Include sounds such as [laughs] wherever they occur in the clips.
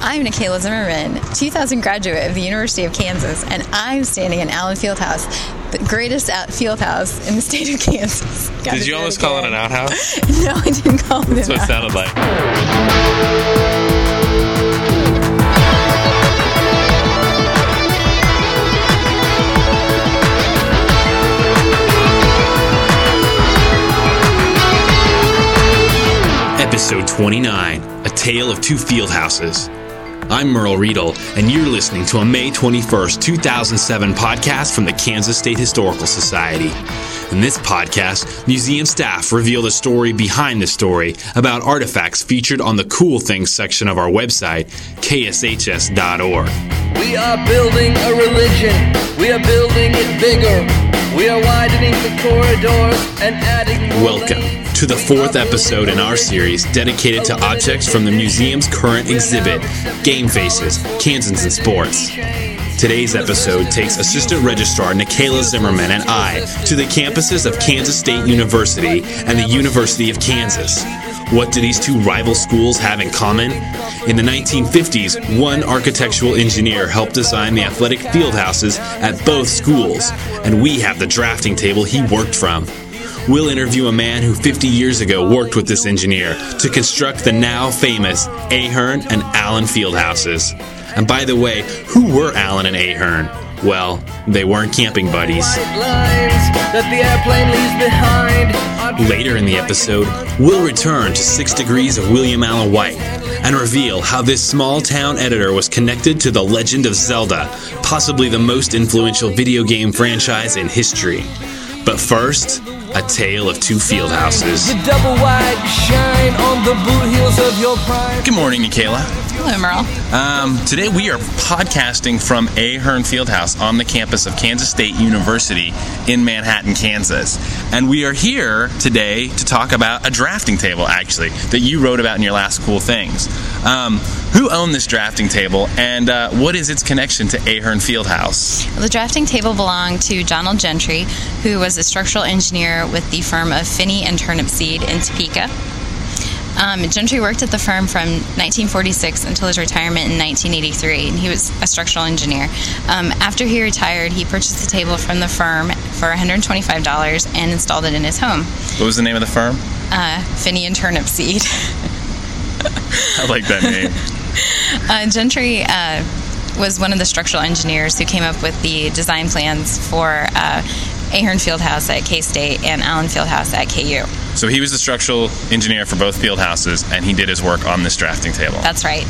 I'm Nikayla Zimmerman, 2000 graduate of the University of Kansas, and I'm standing in Allen Fieldhouse, the greatest out- field house in the state of Kansas. Gotta Did you do almost call it an outhouse? [laughs] No, I didn't call it That's an what it sounded like. Episode 29 A Tale of Two Fieldhouses. I'm Merle Riedel, and you're listening to a May 21st, 2007 podcast from the Kansas State Historical Society. In this podcast, museum staff reveal the story behind the story about artifacts featured on the Cool Things section of our website, kshs.org. We are building a religion. We are building it bigger. We are widening the corridors and adding Welcome. To the fourth episode in our series dedicated to objects from the museum's current exhibit, Game Faces, Kansans and Sports. Today's episode takes Assistant Registrar Nikayla Zimmerman and I to the campuses of Kansas State University and the University of Kansas. What do these two rival schools have in common? In the 1950s, one architectural engineer helped design the athletic field houses at both schools, and we have the drafting table he worked from. We'll interview a man who 50 years ago worked with this engineer to construct the now famous Ahearn and Allen field houses. And by the way, who were Allen and Ahearn? Well, they weren't camping buddies. Later in the episode, we'll return to Six Degrees of William Allen White and reveal how this small town editor was connected to the legend of Zelda, possibly the most influential video game franchise in history. But first, a tale of two field houses. The double wide shine on the boot heels of your prime. Good morning, Nikayla. Hello, Merle. Um, today we are podcasting from Ahearn Fieldhouse on the campus of Kansas State University in Manhattan, Kansas. And we are here today to talk about a drafting table, actually, that you wrote about in your last Cool Things. Um, who owned this drafting table, and uh, what is its connection to Ahearn Fieldhouse? Well, the drafting table belonged to Donald Gentry, who was a structural engineer with the firm of Finney and Turnipseed in Topeka. Um, Gentry worked at the firm from 1946 until his retirement in 1983, and he was a structural engineer. Um, after he retired, he purchased the table from the firm for $125 and installed it in his home. What was the name of the firm? Uh, Finney and Turnipseed. [laughs] I like that name. [laughs] [laughs] Uh, Gentry uh, was one of the structural engineers who came up with the design plans for uh, Ahearn Fieldhouse at K State and Allen Fieldhouse at KU. so he was the structural engineer for both field houses, and he did his work on this drafting table. That's right.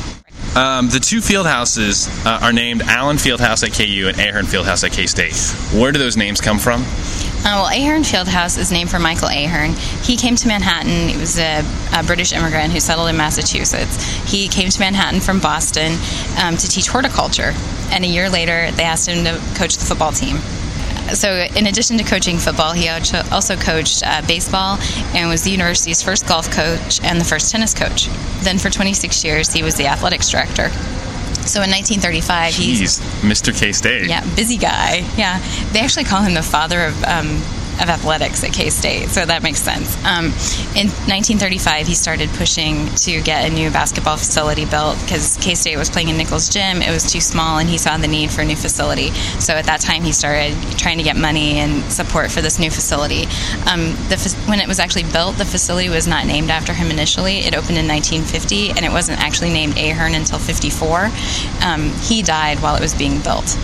Um, the two field houses uh, are named Allen Fieldhouse at KU and Ahearn Fieldhouse at K State. Where do those names come from? Uh, well, Ahearn Fieldhouse is named for Michael Ahearn. He came to Manhattan. He was a, a British immigrant who settled in Massachusetts. He came to Manhattan from Boston um, to teach horticulture, and a year later, they asked him to coach the football team. So, in addition to coaching football, he also also coached uh, baseball and was the university's first golf coach and the first tennis coach. Then, for 26 years, he was the athletics director. So, in 1935, he's He's Mr. K State. yeah, busy guy. Yeah, they actually call him the father of um, of athletics at K State, so that makes sense. Um, in 1935, he started pushing to get a new basketball facility built because K State was playing in Nichols Gym. It was too small, and he saw the need for a new facility. So at that time, he started trying to get money and support for this new facility. Um, the, when it was actually built, the facility was not named after him initially. It opened in 1950, and it wasn't actually named Ahearn until 54. Um, he died while it was being built.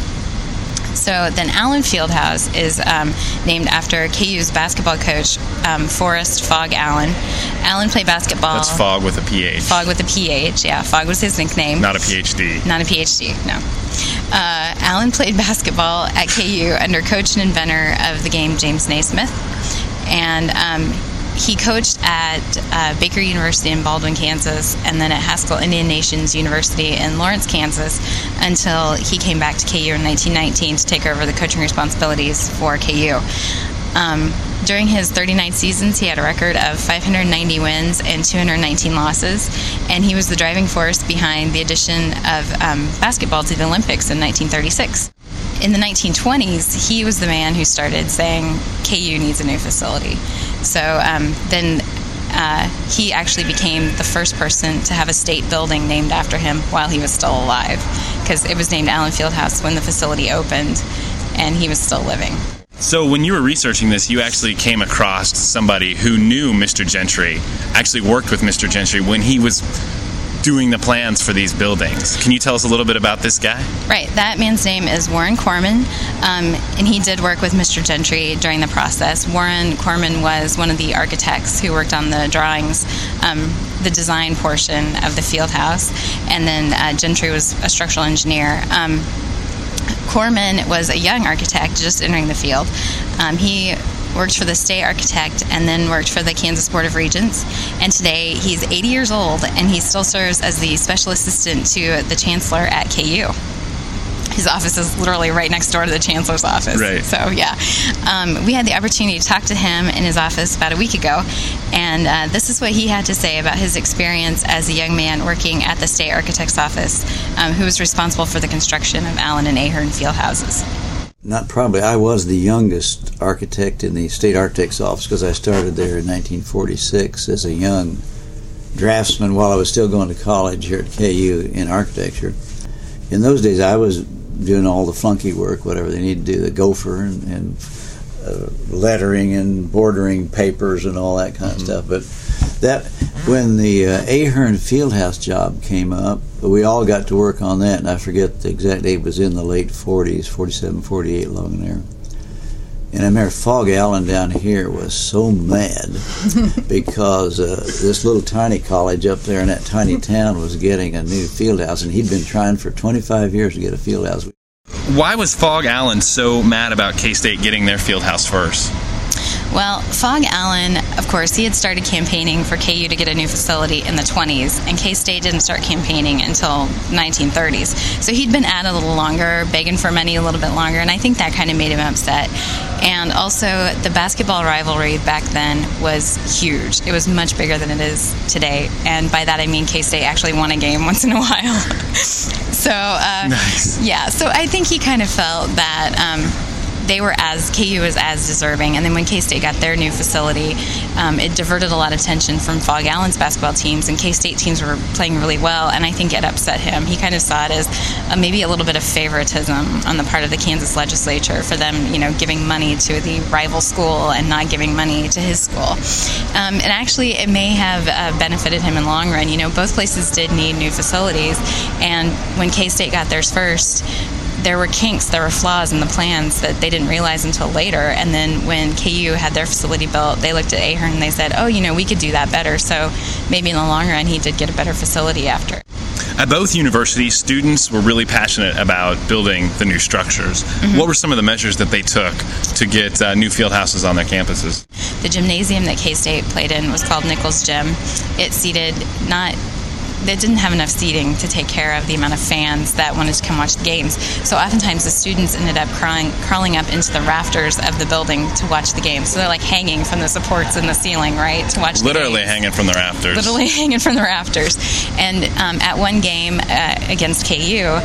So then Allen Fieldhouse is um, named after KU's basketball coach, um, Forrest Phog Allen. Allen played basketball. That's Phog with a PH. Phog with a PH, yeah. Phog was his nickname. Not a PhD. Not a PhD, no. Uh, Allen played [laughs] basketball at KU under coach and inventor of the game, James Naismith. And um, he coached at uh, Baker University in Baldwin, Kansas, and then at Haskell Indian Nations University in Lawrence, Kansas, until he came back to KU in 1919 to take over the coaching responsibilities for KU. Um, during his 39 seasons, he had a record of 590 wins and 219 losses, and he was the driving force behind the addition of um, basketball to the Olympics in 1936. In the 1920s, he was the man who started saying KU needs a new facility. So um, then uh, he actually became the first person to have a state building named after him while he was still alive, because it was named Allen Fieldhouse when the facility opened, and he was still living. So, when you were researching this, you actually came across somebody who knew Mr. Gentry, actually worked with Mr. Gentry when he was doing the plans for these buildings. Can you tell us a little bit about this guy? Right, that man's name is Warren Corman, um, and he did work with Mr. Gentry during the process. Warren Corman was one of the architects who worked on the drawings, um, the design portion of the field house, and then uh, Gentry was a structural engineer. Um, Corman was a young architect just entering the field. Um, he worked for the state architect and then worked for the Kansas Board of Regents. And today he's 80 years old and he still serves as the special assistant to the chancellor at KU. His office is literally right next door to the chancellor's office. Right. So yeah, um, we had the opportunity to talk to him in his office about a week ago, and uh, this is what he had to say about his experience as a young man working at the state architect's office, um, who was responsible for the construction of Allen and Ahearn field houses not probably. I was the youngest architect in the state architect's office because I started there in 1946 as a young draftsman while I was still going to college here at KU in architecture. In those days, I was doing all the flunky work, whatever they need to do, the gopher and, and uh, lettering and bordering papers and all that kind of mm-hmm. stuff. But that when the uh, Ahearn Fieldhouse job came up, we all got to work on that, and I forget the exact date. It was in the late 40s, 47, 48, along there. And I remember Phog Allen down here was so mad [laughs] because uh, this little tiny college up there in that tiny town was getting a new field house, and he'd been trying for 25 years to get a field house. Why was Phog Allen so mad about K State getting their field house first? Well, Phog Allen, of course, he had started campaigning for KU to get a new facility in the 20s, and K State didn't start campaigning until 1930s. So he'd been at it a little longer, begging for money a little bit longer, and I think that kind of made him upset. And also, the basketball rivalry back then was huge. It was much bigger than it is today, and by that I mean K State actually won a game [laughs] once in a while. [laughs] so, uh, nice. yeah, so I think he kind of felt that. Um, they were as KU was as deserving. And then when K State got their new facility, um, it diverted a lot of attention from Phog Allen's basketball teams, and K State teams were playing really well. And I think it upset him. He kind of saw it as uh, maybe a little bit of favoritism on the part of the Kansas legislature for them, you know, giving money to the rival school and not giving money to his school. Um, and actually, it may have uh, benefited him in the long run. You know, both places did need new facilities, and when K State got theirs first there were kinks, there were flaws in the plans that they didn't realize until later. And then when KU had their facility built, they looked at Ahearn and they said, oh, you know, we could do that better. So maybe in the long run, he did get a better facility after. At both universities, students were really passionate about building the new structures. Mm-hmm. What were some of the measures that they took to get uh, new field houses on their campuses? The gymnasium that K State played in was called Nichols Gym. It seated not they didn't have enough seating to take care of the amount of fans that wanted to come watch the games. So oftentimes the students ended up crawling, crawling up into the rafters of the building to watch the game. So they're like hanging from the supports in the ceiling, right, to watch. Literally hanging from the rafters. Literally [laughs] hanging from the rafters. And um, at one game uh, against KU,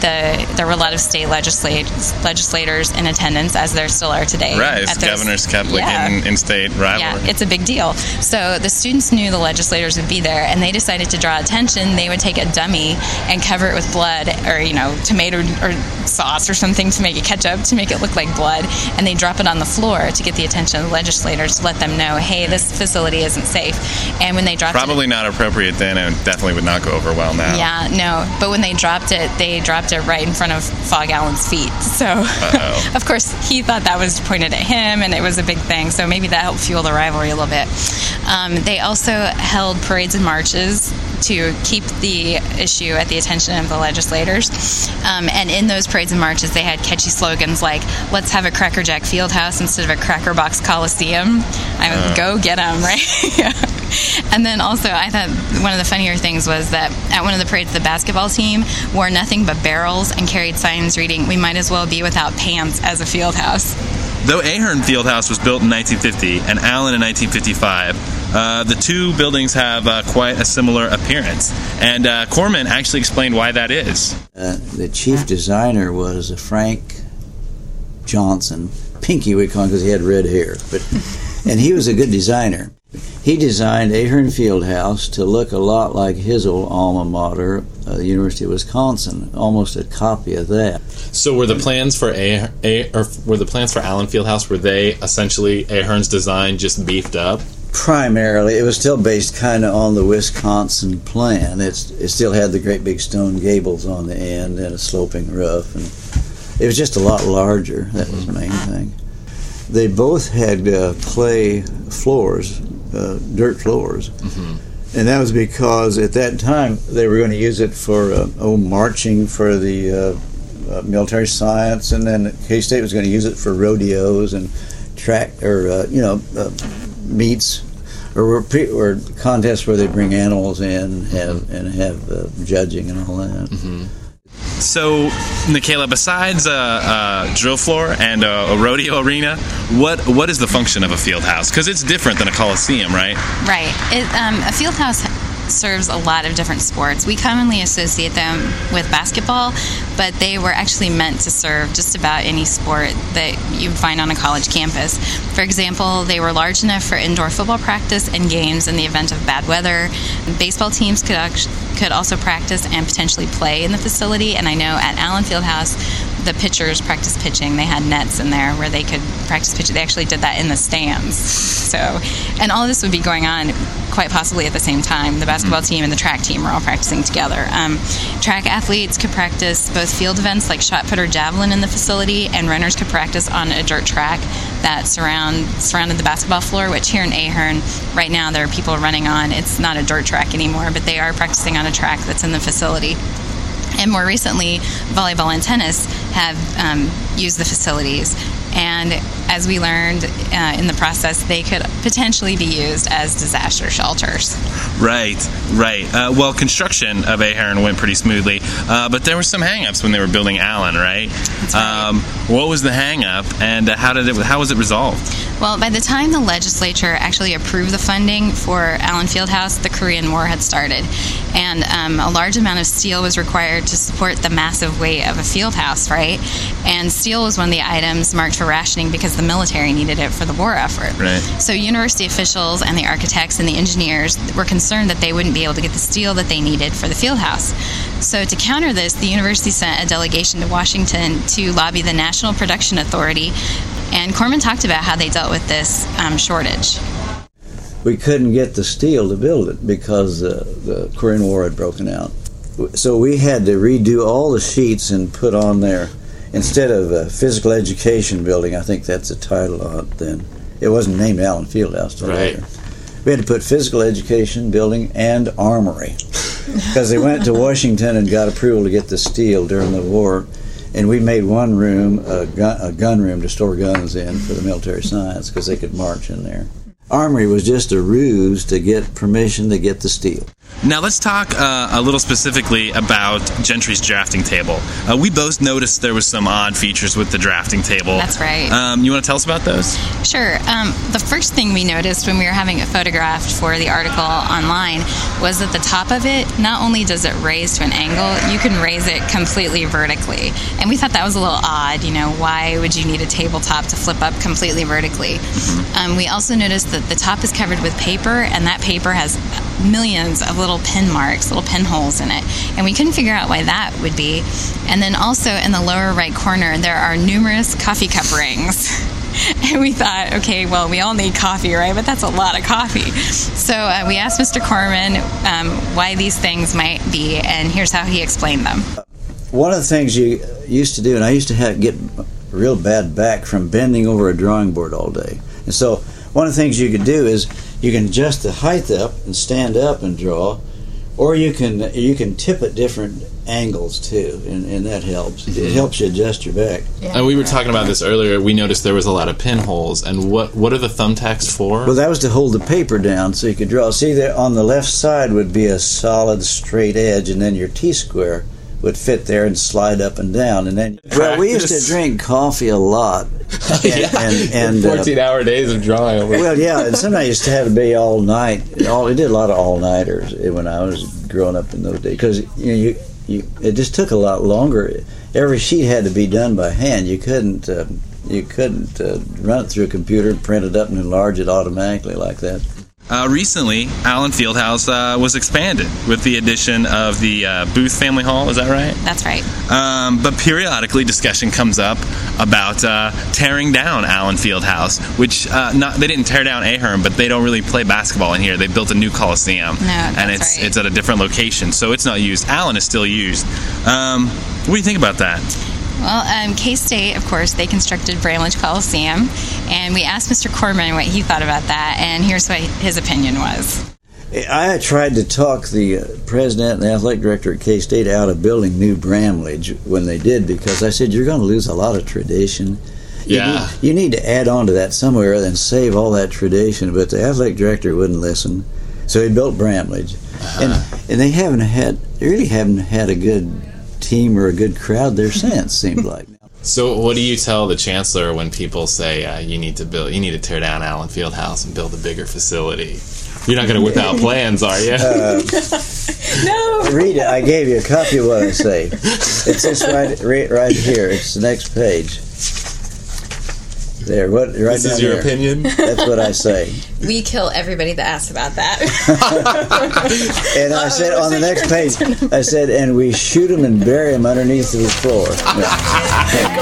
the there were a lot of state legislators legislators in attendance, as there still are today. Right, those, governors kept like yeah. in, in state rivalry. Yeah, it's a big deal. So the students knew the legislators would be there, and they decided to draw attention. They would take a dummy and cover it with blood, or you know, tomato or sauce or something to make it ketchup to make it look like blood, and they drop it on the floor to get the attention of the legislators to let them know, hey, this facility isn't safe. And when they dropped probably it, probably not appropriate then, and definitely would not go over well now. Yeah, no. But when they dropped it, they dropped it right in front of Phog Allen's feet. So, [laughs] of course, he thought that was pointed at him, and it was a big thing. So maybe that helped fuel the rivalry a little bit. Um, they also held parades and marches to keep the issue at the attention of the legislators. Um, and in those parades and marches, they had catchy slogans like "Let's have a Cracker Jack Fieldhouse instead of a Cracker Box Coliseum." I mean, uh. go get them, [laughs] right? yeah. And then also, I thought one of the funnier things was that at one of the parades, the basketball team wore nothing but barrels and carried signs reading, "We might as well be without pants as a field house." Though Ahearn Fieldhouse was built in 1950 and Allen in 1955, uh, the two buildings have uh, quite a similar appearance. And uh, Corman actually explained why that is. Uh, the chief designer was Frank Johnson. Pinky, we call him because he had red hair. But, and he was a good designer He designed Ahearn Fieldhouse to look a lot like his old alma mater, uh, the University of Wisconsin, almost a copy of that. So were the plans for a, a or were the plans for Allen Fieldhouse were they essentially Ahearn's design just beefed up? Primarily, it was still based kind of on the Wisconsin plan. It's, it still had the great big stone gables on the end and a sloping roof, and it was just a lot larger. That was the main thing. They both had uh, clay floors, uh, dirt floors, and that was because at that time they were going to use it for uh, oh marching for the uh, uh, military science, and then K State was going to use it for rodeos and track or uh, you know uh, meets or, pre- or contests where they bring animals in and have and have uh, judging and all that. So, Nikayla, besides a, a drill floor and a, a rodeo arena, what what is the function of a field house? Because it's different than a coliseum, right? Right. It, um, a field house serves a lot of different sports. We commonly associate them with basketball, but they were actually meant to serve just about any sport that you find on a college campus. For example, they were large enough for indoor football practice and games in the event of bad weather. Baseball teams could could also practice and potentially play in the facility. And I know at Allen Fieldhouse, the pitchers practice pitching. They had nets in there where they could practice pitching. They actually did that in the stands. So, and all this would be going on quite possibly at the same time. The basketball team and the track team were all practicing together. Um, track athletes could practice both field events like shot put or javelin in the facility, and runners could practice on a dirt track that surround surrounded the basketball floor. Which here in Ahearn, right now, there are people running on. It's not a dirt track anymore, but they are practicing on a track that's in the facility. And more recently, volleyball and tennis have um, used the facilities. And as we learned uh, in the process, they could potentially be used as disaster shelters. Right, right. Uh, well, construction of Ahearn went pretty smoothly, uh, but there were some hangups when they were building Allen, right? Right. Um, what was the hangup, and uh, how did it? How was it resolved? Well, by the time the legislature actually approved the funding for Allen Fieldhouse, the Korean War had started, and um, a large amount of steel was required to support the massive weight of a field house, right? And steel was one of the items marked for rationing because the military needed it for the war effort. Right. So university officials and the architects and the engineers were concerned that they wouldn't be able to get the steel that they needed for the field house. So to counter this, the university sent a delegation to Washington to lobby the National Production Authority, and Corman talked about how they dealt with this um, shortage. we couldn't get the steel to build it because uh, the Korean War had broken out. So we had to redo all the sheets and put on there instead of a physical education building. I think that's the title on it then. It wasn't named Allen Fieldhouse till Right. later. We had to put physical education building and armory [laughs] because they went to Washington and got approval to get the steel during the war. And we made one room, a gun, a gun room to store guns in for the military science because they could march in there. Armory was just a ruse to get permission to get the steel. Now let's talk uh, a little specifically about Gentry's drafting table. Uh, we both noticed there was some odd features with the drafting table. That's right. Um, you want to tell us about those? Sure. Um, the first thing we noticed when we were having it photographed for the article online was that the top of it, not only does it raise to an angle, you can raise it completely vertically. And we thought that was a little odd. You know, why would you need a tabletop to flip up completely vertically? Um, we also noticed that the top is covered with paper, and that paper has millions of little pin marks, little pinholes in it. And we couldn't figure out why that would be. And then also in the lower right corner, there are numerous coffee cup rings. [laughs] And we thought, okay, well, we all need coffee, right? But that's a lot of coffee. So uh, we asked Mr. Corman um, why these things might be, and here's how he explained them. One of the things you used to do, and I used to have, get real bad back from bending over a drawing board all day. And so one of the things you could do is you can adjust the height up and stand up and draw, or you can you can tip at different angles too, and, and that helps. It mm-hmm. helps you adjust your back. And we were talking about this earlier. We noticed there was a lot of pinholes. And what what are the thumbtacks for? Well, that was to hold the paper down so you could draw. See, there on the left side would be a solid straight edge, and then your T square would fit there and slide up and down. And then, well, we used to drink coffee a lot, [laughs] and, and, and uh, Fourteen hour days of drawing. Over. well, yeah, and sometimes I used to have to be all night. All I did a lot of all nighters when I was growing up in those days because you know you, you it just took a lot longer. Every sheet had to be done by hand. You couldn't um, you couldn't uh, run it through a computer, print it up, and enlarge it automatically like that. Uh, recently, Allen Fieldhouse uh, was expanded with the addition of the uh, Booth Family Hall. Is that right? That's right. Um, but periodically, discussion comes up about uh, tearing down Allen Fieldhouse, which uh, not they didn't tear down Ahearn, but they don't really play basketball in here. They built a new coliseum, and that's it's right. it's at a different location, so it's not used. Allen is still used. Um, what do you think about that? Well, um, K State, of course, they constructed Bramlage Coliseum, and we asked Mr. Corman what he thought about that, and here's what his opinion was. I tried to talk the uh, president and the athletic director at K State out of building new Bramlage when they did because I said you're going to lose a lot of tradition. You Yeah. need, you need to add on to that somewhere and save all that tradition. But the athletic director wouldn't listen, so he built Bramlage, and and they haven't had they really haven't had a good team or a good crowd there since. Seems [laughs] like. So, what do you tell the chancellor when people say uh, you need to build, you need to tear down Allen Fieldhouse and build a bigger facility? You're not going to whip out plans, are you? [laughs] No Read it. I gave you a copy of what I say. It's this right, right, right here. It's the next page. There, what? Right this down is your here. opinion. That's what I say. [laughs] We kill everybody that asks about that. [laughs] And I oh, said on the next page, I said, and we shoot them and bury them underneath the floor. [laughs] Take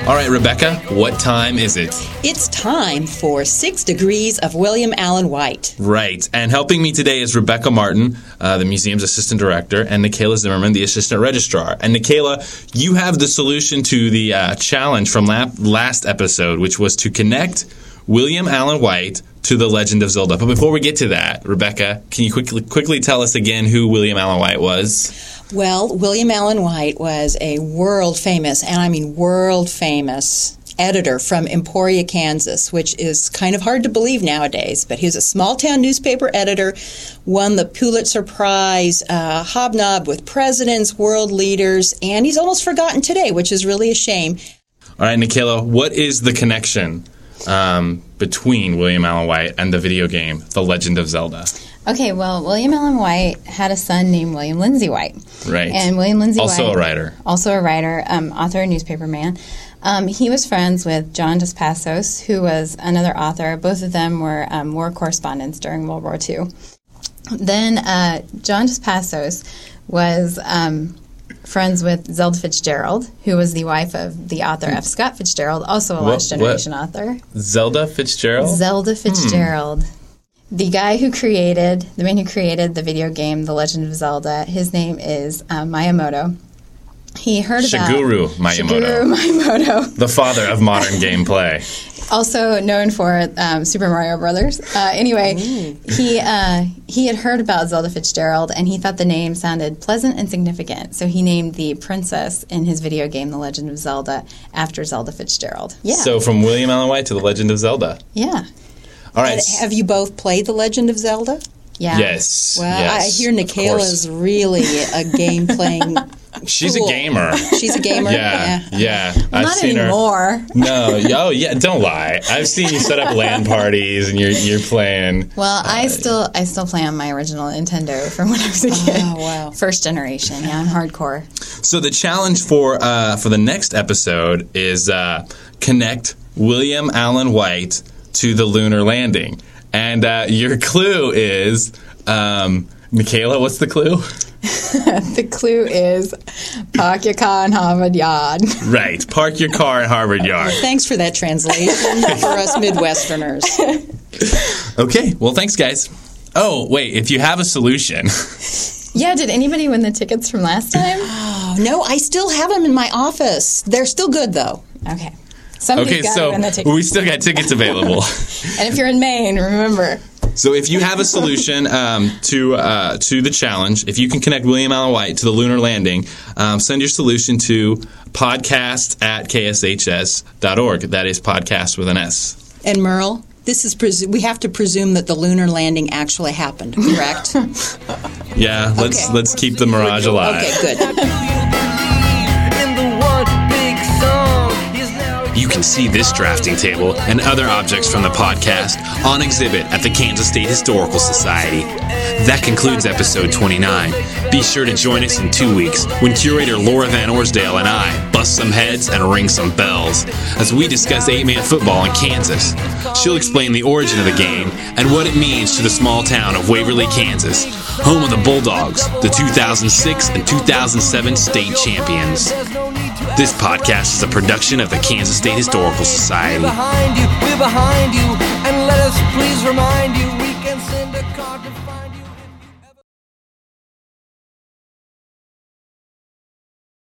a bite of this apple, Mr. Corporate Inventor. All right, Rebecca, what time is it? It's time for Six Degrees of William Allen White. Right. And helping me today is Rebecca Martin, uh, the museum's assistant director, and Nikayla Zimmerman, the assistant registrar. And Nikayla, you have the solution to the uh, challenge from la- last episode, which was to connect William Allen White to the Legend of Zelda. But before we get to that, Rebecca, can you quickly quickly tell us again who William Allen White was? Well, William Allen White was a world famous, and I mean world famous, editor from Emporia, Kansas, which is kind of hard to believe nowadays. But he was a small town newspaper editor, won the Pulitzer Prize, uh, hobnobbed with presidents, world leaders, and he's almost forgotten today, which is really a shame. All right, Nikayla, what is the connection um, between William Allen White and the video game The Legend of Zelda? okay, well, William Allen White had a son named William Lindsay White. Right. And William Lindsay Also White, a writer. also a writer, um, author, newspaper man. Um, he was friends with John Dos Passos, who was another author. Both of them were um, war correspondents during World War II. Then uh, John Dos Passos was um, friends with Zelda Fitzgerald, who was the wife of the author F. Scott Fitzgerald, also a What- Lost Generation author. Zelda Fitzgerald? Zelda Fitzgerald. The guy who created, the man who created the video game The Legend of Zelda, his name is um, Miyamoto. He heard about Shigeru Miyamoto. Shigeru Miyamoto, the father of modern [laughs] gameplay. also known for um, Super Mario Brothers. Uh, anyway, he uh, he had heard about Zelda Fitzgerald, and he thought the name sounded pleasant and significant. So he named the princess in his video game The Legend of Zelda after Zelda Fitzgerald. Yeah. So from William Allen White to the Legend of Zelda. Yeah, All right. And have you both played The Legend of Zelda? yeah. yes. Well, yes, I hear of is really a game playing. [laughs] She's cool. a gamer. She's a gamer. Yeah, yeah. I've Not seen her. anymore. No, oh yeah, don't lie. I've seen you set up LAN parties and you're you're playing. Well, I still I still play on my original Nintendo from when I was a kid. Oh, wow. First generation, yeah, I'm hardcore. So the challenge for uh, for the next episode is uh, connect William Allen White to the lunar landing, and uh, your clue is um, Michaela. What's the clue? [laughs] The clue is Pakyakan Harvard Yard. [laughs] Right. Park your car in Harvard Yard. Thanks for that translation [laughs] for us Midwesterners. Okay. Well, thanks, guys. Oh, wait. If you have a solution, Yeah, did anybody win the tickets from last time? Oh, [gasps] no, I still have them in my office. They're still good, though. Okay. Somebody's okay. got So to win the tickets. we still got tickets available. and if you're in Maine, remember. So if you have a solution um, to uh, to the challenge, if you can connect William Allen White to the lunar landing, um, send your solution to podcast at kshs.org. That is podcast with an S. And Merle, this is presu- we have to presume that the lunar landing actually happened, correct? [laughs] Yeah, let's Okay. let's keep the mirage alive. okay, good. [laughs] can see this drafting table and other objects from the podcast on exhibit at the Kansas State Historical Society. That concludes episode 29. Be sure to join us in two weeks when curator Laura Van Orsdale and I bust some heads and ring some bells as we discuss eight man football in Kansas. She'll explain the origin of the game and what it means to the small town of Waverly, Kansas, home of the Bulldogs, the 2006 and 2007 state champions. This podcast is a production of the Kansas State Historical Society.